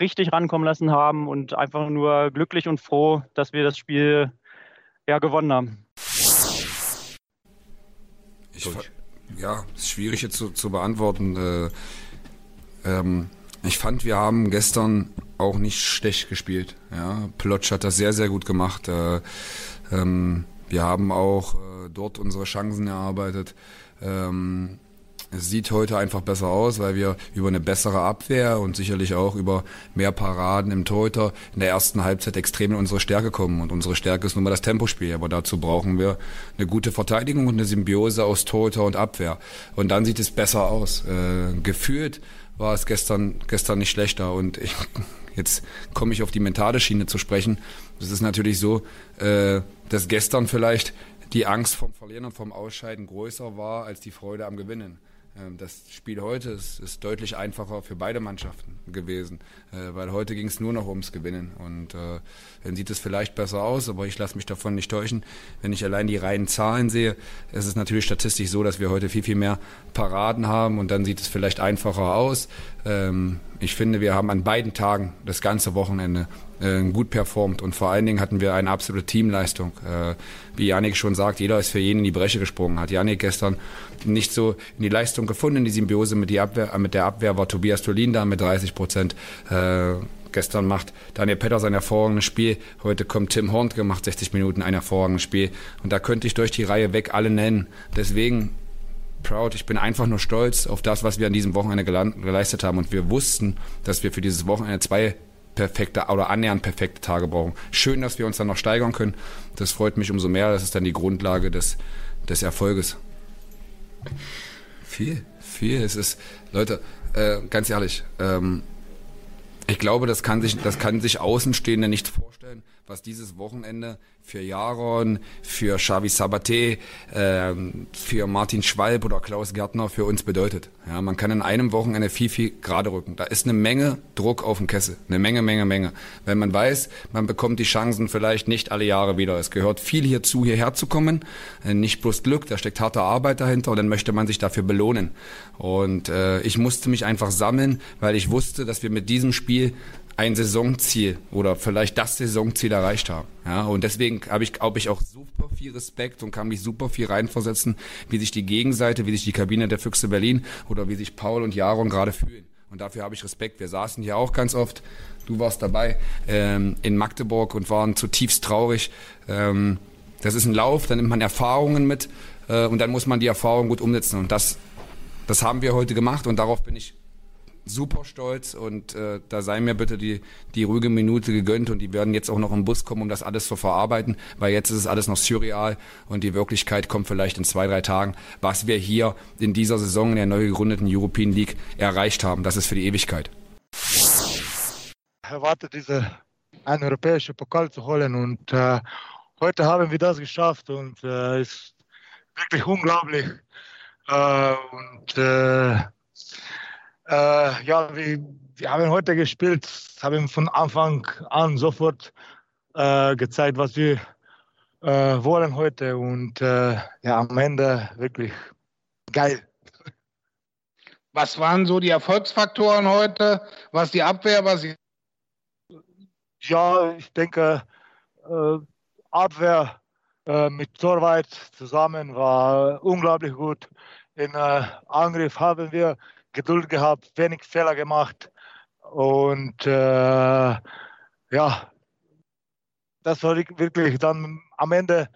richtig rankommen lassen haben und einfach nur glücklich und froh, dass wir das Spiel ja, gewonnen haben. Ich, ja, ist schwierig jetzt zu, zu beantworten. Äh, ähm, ich fand, wir haben gestern auch nicht schlecht gespielt. Ja, Plotsch hat das sehr, sehr gut gemacht. Äh, ähm, wir haben auch äh, dort unsere Chancen erarbeitet. Ähm, es sieht heute einfach besser aus, weil wir über eine bessere Abwehr und sicherlich auch über mehr Paraden im Torhüter in der ersten Halbzeit extrem in unsere Stärke kommen. Und unsere Stärke ist nun mal das Tempospiel. Aber dazu brauchen wir eine gute Verteidigung und eine Symbiose aus Torhüter und Abwehr. Und dann sieht es besser aus. Äh, gefühlt war es gestern, gestern nicht schlechter. Und ich, jetzt komme ich auf die mentale Schiene zu sprechen. Das ist natürlich so, äh, dass gestern vielleicht die Angst vom Verlieren und vom Ausscheiden größer war als die Freude am Gewinnen. Ähm, das Spiel heute ist, ist, deutlich einfacher für beide Mannschaften gewesen, äh, weil heute ging es nur noch ums Gewinnen. Und äh, dann sieht es vielleicht besser aus, aber ich lasse mich davon nicht täuschen. Wenn ich allein die reinen Zahlen sehe, ist es natürlich statistisch so, dass wir heute viel, viel mehr Paraden haben und dann sieht es vielleicht einfacher aus. Ähm, ich finde, wir haben an beiden Tagen das ganze Wochenende äh, gut performt und vor allen Dingen hatten wir eine absolute Teamleistung. Wie Janik schon sagt, jeder ist für jeden in die Bresche gesprungen. Hat Janik gestern nicht so in die Leistung gefunden, in die Symbiose mit, die Abwehr, äh, mit der Abwehr war Tobias Tolin da mit 30 Prozent. Äh, gestern macht Daniel Petter sein hervorragendes Spiel. Heute kommt Tim Horn gemacht 60 Minuten ein hervorragendes Spiel. Und da könnte ich durch die Reihe weg alle nennen. Deswegen proud. Ich bin einfach nur stolz auf das, was wir an diesem Wochenende geleistet haben. Und wir wussten, dass wir für dieses Wochenende zwei perfekte oder annähernd perfekte Tage brauchen. Schön, dass wir uns dann noch steigern können. Das freut mich umso mehr. Das ist dann die Grundlage des, des Erfolges. Viel, viel. Es ist, Leute, äh, ganz ehrlich, ähm, ich glaube, das kann sich, das kann sich Außenstehende nicht vorstellen, was dieses Wochenende für Jaron, für Xavi Sabaté, äh, für Martin Schwalb oder Klaus Gärtner für uns bedeutet. Ja, man kann in einem Wochenende viel, viel gerade rücken. Da ist eine Menge Druck auf dem Kessel. Eine Menge, Menge, Menge. Wenn man weiß, man bekommt die Chancen vielleicht nicht alle Jahre wieder. Es gehört viel hierzu, hierher zu kommen. Äh, nicht bloß Glück, da steckt harte Arbeit dahinter und dann möchte man sich dafür belohnen. Und äh, ich musste mich einfach sammeln, weil ich wusste, dass wir mit diesem Spiel ein Saisonziel oder vielleicht das Saisonziel erreicht haben. Ja, und deswegen habe ich, glaube ich, auch super viel Respekt und kann mich super viel reinversetzen, wie sich die Gegenseite, wie sich die Kabine der Füchse Berlin oder wie sich Paul und Jaron gerade fühlen. Und dafür habe ich Respekt. Wir saßen hier auch ganz oft, du warst dabei, ähm, in Magdeburg und waren zutiefst traurig. Ähm, das ist ein Lauf, dann nimmt man Erfahrungen mit äh, und dann muss man die Erfahrungen gut umsetzen. Und das, das haben wir heute gemacht und darauf bin ich super stolz und äh, da sei mir bitte die, die ruhige Minute gegönnt und die werden jetzt auch noch im Bus kommen, um das alles zu verarbeiten, weil jetzt ist es alles noch surreal und die Wirklichkeit kommt vielleicht in zwei, drei Tagen, was wir hier in dieser Saison in der neu gegründeten European League erreicht haben. Das ist für die Ewigkeit. Erwartet diese ein europäische Pokal zu holen und äh, heute haben wir das geschafft und äh, ist wirklich unglaublich äh, und äh, ja, wir, wir, haben heute gespielt, haben von Anfang an sofort äh, gezeigt, was wir äh, wollen heute und äh, ja, am Ende wirklich geil. Was waren so die Erfolgsfaktoren heute? Was die Abwehr, was die Ja, ich denke, äh, Abwehr äh, mit Torwart zusammen war unglaublich gut. In Angriff haben wir Geduld gehabt, wenig Fehler gemacht. Und äh, ja, das war wirklich dann am Ende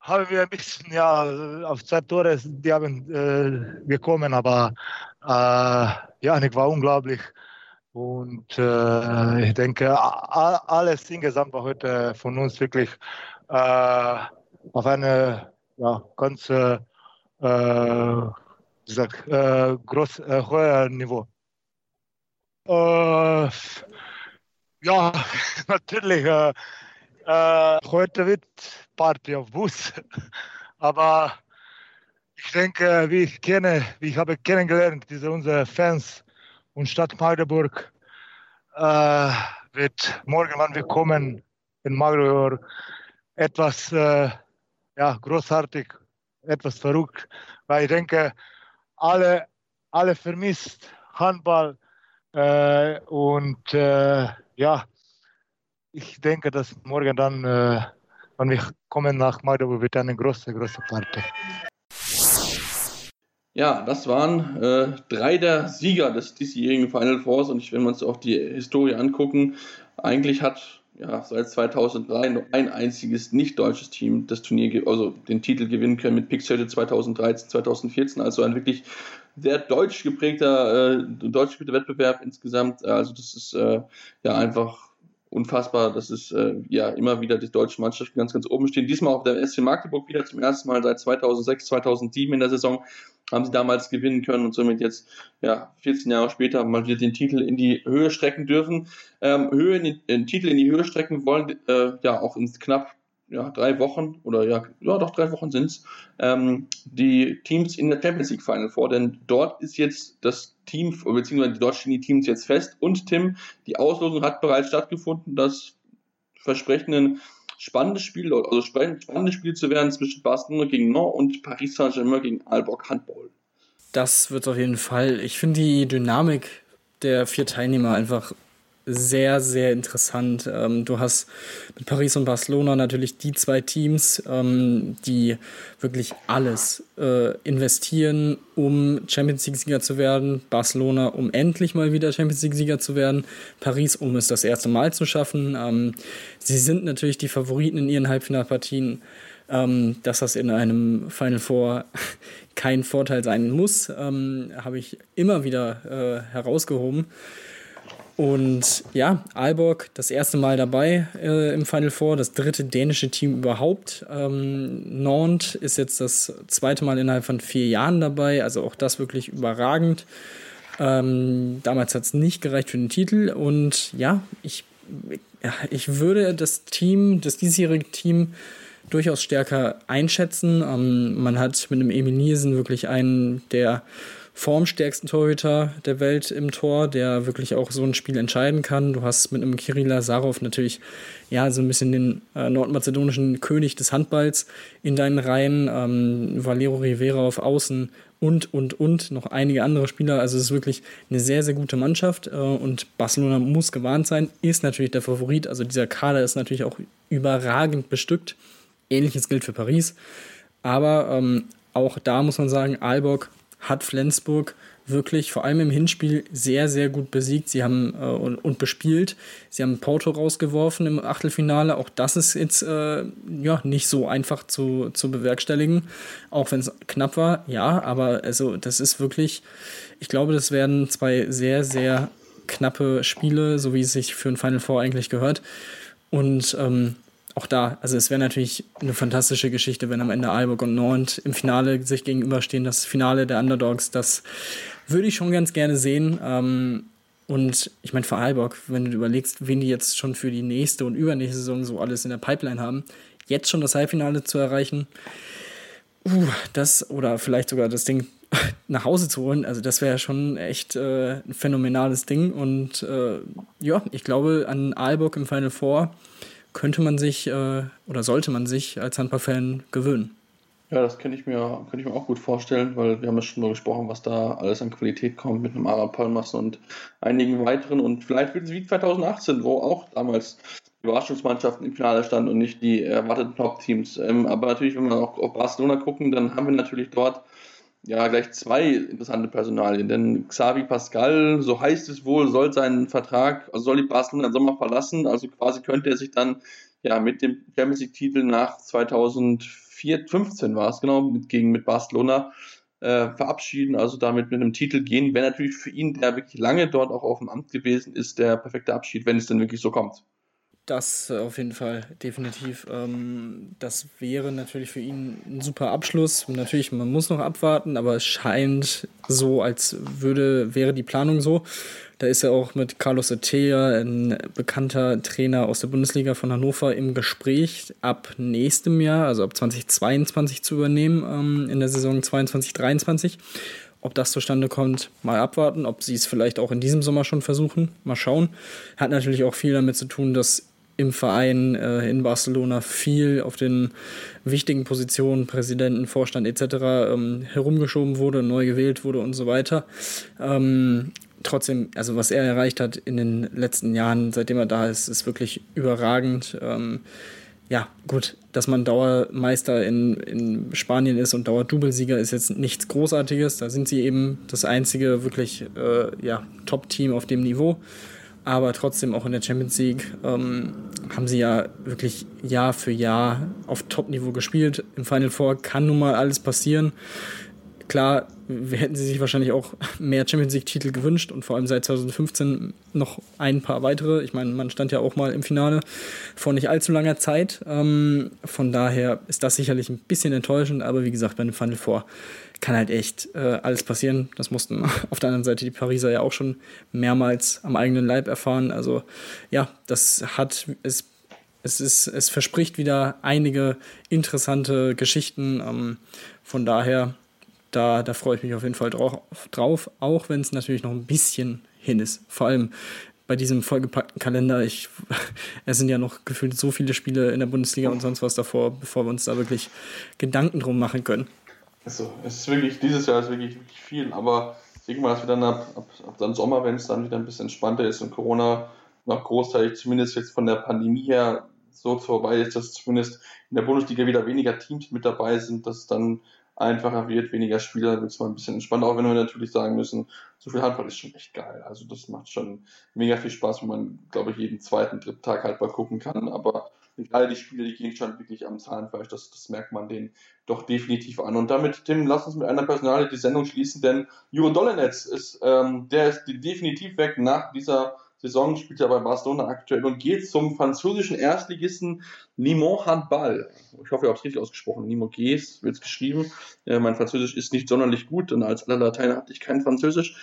haben wir ein bisschen ja auf zwei Tore die haben äh, gekommen, aber äh, ja, ich war unglaublich. Und äh, ich denke, alles insgesamt war heute von uns wirklich äh, auf eine ja, ganz äh, gesagt, äh, groß, äh, höher Niveau. Äh, ja, natürlich. Äh, heute wird Party auf Bus. Aber ich denke, wie ich kenne, wie ich habe kennengelernt, diese unsere Fans und Stadt Magdeburg wird morgen, wann wir kommen in Magdeburg, etwas ja, großartig, etwas verrückt, weil ich denke, alle, alle vermisst Handball äh, und äh, ja, ich denke, dass morgen dann, äh, wenn wir kommen nach Magdeburg, wird eine große, große Party. Ja, das waren äh, drei der Sieger des diesjährigen Final Fours und ich, wenn wir uns auch die Historie angucken, eigentlich hat ja, seit 2003 nur ein einziges nicht-deutsches Team das Turnier, also den Titel gewinnen können mit Pixel 2013, 2014. Also ein wirklich sehr deutsch geprägter, äh, deutsch geprägter Wettbewerb insgesamt. Also das ist äh, ja einfach unfassbar, dass es äh, ja immer wieder die deutschen Mannschaften ganz, ganz oben stehen. Diesmal auch der SC Magdeburg wieder zum ersten Mal seit 2006, 2007 in der Saison haben sie damals gewinnen können und somit jetzt ja 14 Jahre später mal wieder den Titel in die Höhe strecken dürfen. Ähm, Höhe in den Titel in die Höhe strecken wollen äh, ja auch in knapp ja, drei Wochen oder ja, ja doch drei Wochen sind's ähm, die Teams in der Champions League Final vor, denn dort ist jetzt das Team, beziehungsweise dort stehen die Teams jetzt fest und Tim, die Auslosung hat bereits stattgefunden, das versprechenden spannendes Spiel, also spannendes Spiel zu werden zwischen Barcelona gegen Nantes und Paris Saint-Germain gegen Alborg Handball. Das wird auf jeden Fall. Ich finde die Dynamik der vier Teilnehmer einfach sehr, sehr interessant. Ähm, du hast mit Paris und Barcelona natürlich die zwei Teams, ähm, die wirklich alles äh, investieren, um Champions League-Sieger zu werden. Barcelona, um endlich mal wieder Champions League-Sieger zu werden. Paris, um es das erste Mal zu schaffen. Ähm, sie sind natürlich die Favoriten in ihren Halbfinalpartien. Ähm, dass das in einem Final Four kein Vorteil sein muss, ähm, habe ich immer wieder äh, herausgehoben. Und ja, Aalborg das erste Mal dabei äh, im Final Four, das dritte dänische Team überhaupt. Ähm, Nantes ist jetzt das zweite Mal innerhalb von vier Jahren dabei, also auch das wirklich überragend. Ähm, damals hat es nicht gereicht für den Titel und ja, ich, ja, ich würde das Team, das diesjährige Team durchaus stärker einschätzen. Ähm, man hat mit einem Emil Nielsen wirklich einen der formstärksten Torhüter der Welt im Tor, der wirklich auch so ein Spiel entscheiden kann. Du hast mit einem Kirill Lazarov natürlich ja so ein bisschen den äh, nordmazedonischen König des Handballs in deinen Reihen, ähm, Valero Rivera auf Außen und, und, und, noch einige andere Spieler. Also es ist wirklich eine sehr, sehr gute Mannschaft äh, und Barcelona muss gewarnt sein, ist natürlich der Favorit. Also dieser Kader ist natürlich auch überragend bestückt. Ähnliches gilt für Paris. Aber ähm, auch da muss man sagen, Aalborg hat Flensburg wirklich vor allem im Hinspiel sehr, sehr gut besiegt. Sie haben äh, und, und, bespielt. Sie haben Porto rausgeworfen im Achtelfinale. Auch das ist jetzt äh, ja nicht so einfach zu, zu bewerkstelligen, auch wenn es knapp war. Ja, aber also das ist wirklich, ich glaube, das werden zwei sehr, sehr knappe Spiele, so wie es sich für ein Final Four eigentlich gehört. Und ähm, auch da, also es wäre natürlich eine fantastische Geschichte, wenn am Ende Aalborg und Nantes im Finale sich gegenüberstehen. Das Finale der Underdogs, das würde ich schon ganz gerne sehen. Ähm, und ich meine, für Aalborg, wenn du überlegst, wen die jetzt schon für die nächste und übernächste Saison so alles in der Pipeline haben, jetzt schon das Halbfinale zu erreichen, uh, das oder vielleicht sogar das Ding nach Hause zu holen, also das wäre schon echt äh, ein phänomenales Ding. Und äh, ja, ich glaube an Aalborg im Final Four könnte man sich äh, oder sollte man sich als Handballfan gewöhnen. Ja, das kann ich mir, kann ich mir auch gut vorstellen, weil wir haben ja schon mal gesprochen, was da alles an Qualität kommt mit einem Ara Palmas und einigen weiteren. Und vielleicht wird es wie 2018, wo auch damals die Überraschungsmannschaften im Finale standen und nicht die erwarteten Top-Teams. Ähm, aber natürlich, wenn wir auch auf Barcelona gucken, dann haben wir natürlich dort ja gleich zwei interessante Personalien. Denn Xavi Pascal, so heißt es wohl, soll seinen Vertrag, also soll die Barcelona im Sommer verlassen. Also quasi könnte er sich dann ja mit dem Champions League-Titel nach 2015 war es, genau, mit, gegen mit Barcelona äh, verabschieden, also damit mit einem Titel gehen, wäre natürlich für ihn, der wirklich lange dort auch auf dem Amt gewesen ist, der perfekte Abschied, wenn es denn wirklich so kommt. Das äh, auf jeden Fall, definitiv. Ähm, das wäre natürlich für ihn ein super Abschluss. Natürlich, man muss noch abwarten, aber es scheint so, als würde, wäre die Planung so. Da ist er auch mit Carlos Etea, ein bekannter Trainer aus der Bundesliga von Hannover, im Gespräch, ab nächstem Jahr, also ab 2022 zu übernehmen, ähm, in der Saison 22, 23. Ob das zustande kommt, mal abwarten. Ob sie es vielleicht auch in diesem Sommer schon versuchen, mal schauen. Hat natürlich auch viel damit zu tun, dass im Verein äh, in Barcelona viel auf den wichtigen Positionen, Präsidenten, Vorstand etc. Ähm, herumgeschoben wurde, neu gewählt wurde und so weiter. Ähm, trotzdem, also was er erreicht hat in den letzten Jahren, seitdem er da ist, ist wirklich überragend. Ähm, ja, gut, dass man Dauermeister in, in Spanien ist und Dauerdubelsieger ist jetzt nichts Großartiges. Da sind sie eben das einzige wirklich äh, ja, Top-Team auf dem Niveau aber trotzdem auch in der Champions League ähm, haben sie ja wirklich Jahr für Jahr auf Top-Niveau gespielt. Im Final Four kann nun mal alles passieren. klar, wir hätten sie sich wahrscheinlich auch mehr Champions League-Titel gewünscht und vor allem seit 2015 noch ein paar weitere. Ich meine, man stand ja auch mal im Finale vor nicht allzu langer Zeit. Ähm, von daher ist das sicherlich ein bisschen enttäuschend, aber wie gesagt, bei einem Final Four kann halt echt äh, alles passieren. Das mussten auf der anderen Seite die Pariser ja auch schon mehrmals am eigenen Leib erfahren. Also ja, das hat es es, ist, es verspricht wieder einige interessante Geschichten. Ähm, von daher, da, da freue ich mich auf jeden Fall drauf, drauf auch wenn es natürlich noch ein bisschen hin ist. Vor allem bei diesem vollgepackten Kalender. Ich, es sind ja noch gefühlt so viele Spiele in der Bundesliga und sonst was davor, bevor wir uns da wirklich Gedanken drum machen können. Also, es ist wirklich, dieses Jahr ist wirklich, wirklich viel, aber ich denke mal, dass wir dann ab, ab, ab dann Sommer, wenn es dann wieder ein bisschen entspannter ist und Corona noch großteilig, zumindest jetzt von der Pandemie her, so vorbei ist, dass zumindest in der Bundesliga wieder weniger Teams mit dabei sind, dass es dann einfacher wird, weniger Spieler, wird es mal ein bisschen entspannter, auch wenn wir natürlich sagen müssen, so viel Handball ist schon echt geil. Also das macht schon mega viel Spaß, wo man, glaube ich, jeden zweiten, dritten Tag halt mal gucken kann. Aber gerade die Spiele, die gehen schon wirklich am Zahnfleisch, das, das merkt man denen doch definitiv an. Und damit, Tim, lass uns mit einer Personalie die Sendung schließen, denn Juro Dolenetz ist, ähm, der ist definitiv weg nach dieser Saison, spielt er bei Barcelona aktuell und geht zum französischen Erstligisten Limon Handball. Ich hoffe, ich habe es richtig ausgesprochen. Limoges wird es geschrieben. Äh, mein Französisch ist nicht sonderlich gut, denn als aller Lateiner hatte ich kein Französisch.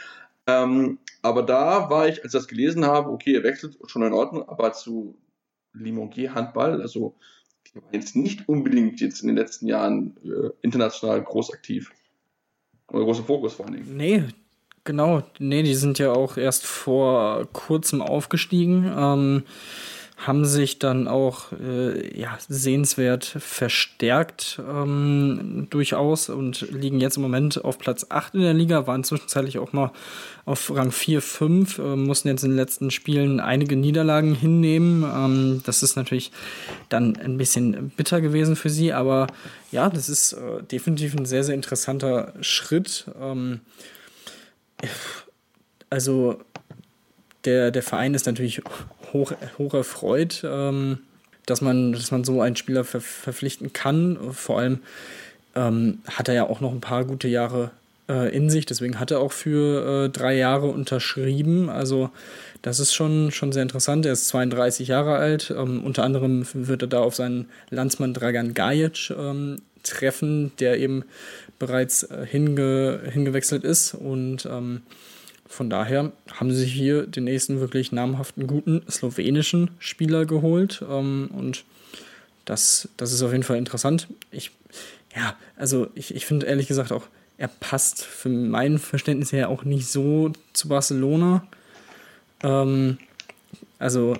Ähm, aber da war ich, als ich das gelesen habe, okay, er wechselt, schon in Ordnung, aber zu Limoges Handball, also jetzt nicht unbedingt jetzt in den letzten Jahren äh, international groß aktiv. Oder großer Fokus vor allen Dingen. Nee, Genau, nee, die sind ja auch erst vor kurzem aufgestiegen, ähm, haben sich dann auch äh, ja, sehenswert verstärkt ähm, durchaus und liegen jetzt im Moment auf Platz 8 in der Liga, waren zwischenzeitlich auch mal auf Rang 4, 5, äh, mussten jetzt in den letzten Spielen einige Niederlagen hinnehmen. Ähm, das ist natürlich dann ein bisschen bitter gewesen für sie, aber ja, das ist äh, definitiv ein sehr, sehr interessanter Schritt. Ähm, also der, der Verein ist natürlich hoch, hoch erfreut, ähm, dass, man, dass man so einen Spieler ver verpflichten kann. Vor allem ähm, hat er ja auch noch ein paar gute Jahre äh, in sich, deswegen hat er auch für äh, drei Jahre unterschrieben. Also das ist schon, schon sehr interessant. Er ist 32 Jahre alt. Ähm, unter anderem wird er da auf seinen Landsmann Dragan Gajic ähm, treffen, der eben bereits äh, hinge, hingewechselt ist. Und ähm, von daher haben sie hier den nächsten wirklich namhaften, guten slowenischen Spieler geholt. Ähm, und das, das ist auf jeden Fall interessant. Ich, ja, also ich, ich finde ehrlich gesagt auch, er passt für mein Verständnis her auch nicht so zu Barcelona. Ähm, also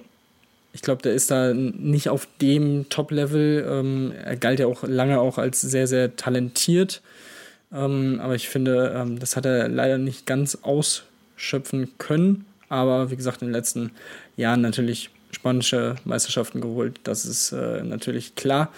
ich glaube, der ist da nicht auf dem Top-Level. Ähm, er galt ja auch lange auch als sehr, sehr talentiert. Ähm, aber ich finde, ähm, das hat er leider nicht ganz ausschöpfen können. Aber wie gesagt, in den letzten Jahren natürlich spanische Meisterschaften geholt. Das ist äh, natürlich klar.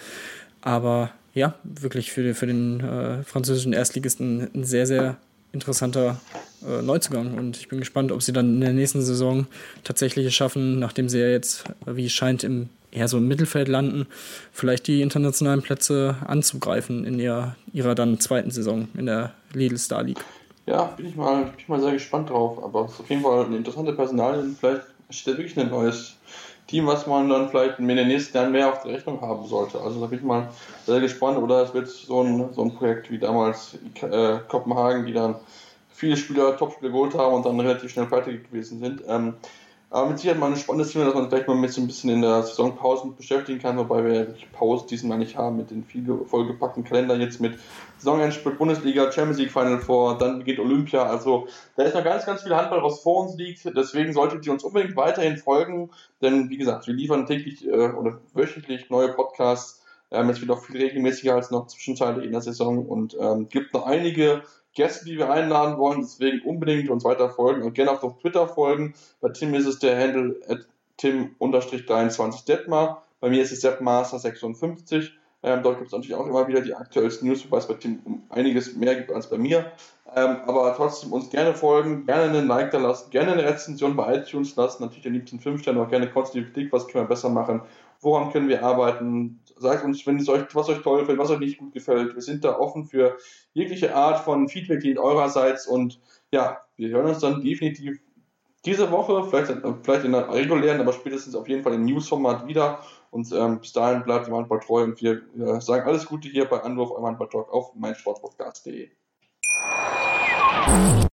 Aber ja, wirklich für, für den äh, französischen Erstligisten ein sehr, sehr interessanter äh, Neuzugang. Und ich bin gespannt, ob sie dann in der nächsten Saison tatsächlich es schaffen, nachdem sie ja jetzt, wie es scheint, im eher so im Mittelfeld landen, vielleicht die internationalen Plätze anzugreifen in ihrer, ihrer dann zweiten Saison in der Lidl Star League. Ja, bin ich mal, bin ich mal sehr gespannt drauf. Aber es ist auf jeden Fall eine interessante Personalien. Vielleicht steht wirklich ein neues Team, was man dann vielleicht in den nächsten Jahren mehr auf der Rechnung haben sollte. Also da bin ich mal sehr gespannt. Oder es wird so ein, so ein Projekt wie damals äh, Kopenhagen, die dann viele Spieler, Topspieler geholt haben und dann relativ schnell fertig gewesen sind. Ähm, aber mit Sicherheit mal ein spannendes Thema, dass man vielleicht mal mit so ein bisschen in der Saisonpause beschäftigen kann, wobei wir ja Pause diesmal nicht haben mit den viel vollgepackten Kalender jetzt mit Saisonendspurt, Bundesliga, Champions League Final vor, dann beginnt Olympia. Also da ist noch ganz, ganz viel Handball, was vor uns liegt. Deswegen solltet ihr uns unbedingt weiterhin folgen, denn wie gesagt, wir liefern täglich äh, oder wöchentlich neue Podcasts. Ähm, jetzt wird auch viel regelmäßiger als noch zwischenzeitlich in der Saison und ähm, gibt noch einige Gäste, die wir einladen wollen. Deswegen unbedingt uns weiter folgen und gerne auch auf Twitter folgen. Bei Tim ist es der Handle at tim-23detmar. Bei mir ist es seppmaster56. Ähm, dort gibt es natürlich auch immer wieder die aktuellsten News, wobei es bei Tim um einiges mehr gibt als bei mir. Ähm, aber trotzdem uns gerne folgen, gerne einen Like da lassen, gerne eine Rezension bei iTunes lassen, natürlich am liebsten 5 Sterne, auch gerne konstruktive Kritik, was können wir besser machen, woran können wir arbeiten, sagt uns, wenn es euch, was euch toll gefällt, was euch nicht gut gefällt. Wir sind da offen für jegliche Art von Feedback, die eurerseits und ja, wir hören uns dann definitiv diese Woche, vielleicht, vielleicht in der regulären, aber spätestens auf jeden Fall im News-Format wieder. Und ähm, bis dahin bleibt dem Handball treu und wir äh, sagen alles Gute hier bei Anruf eurem Handball Talk auf meinsportpodcast.de.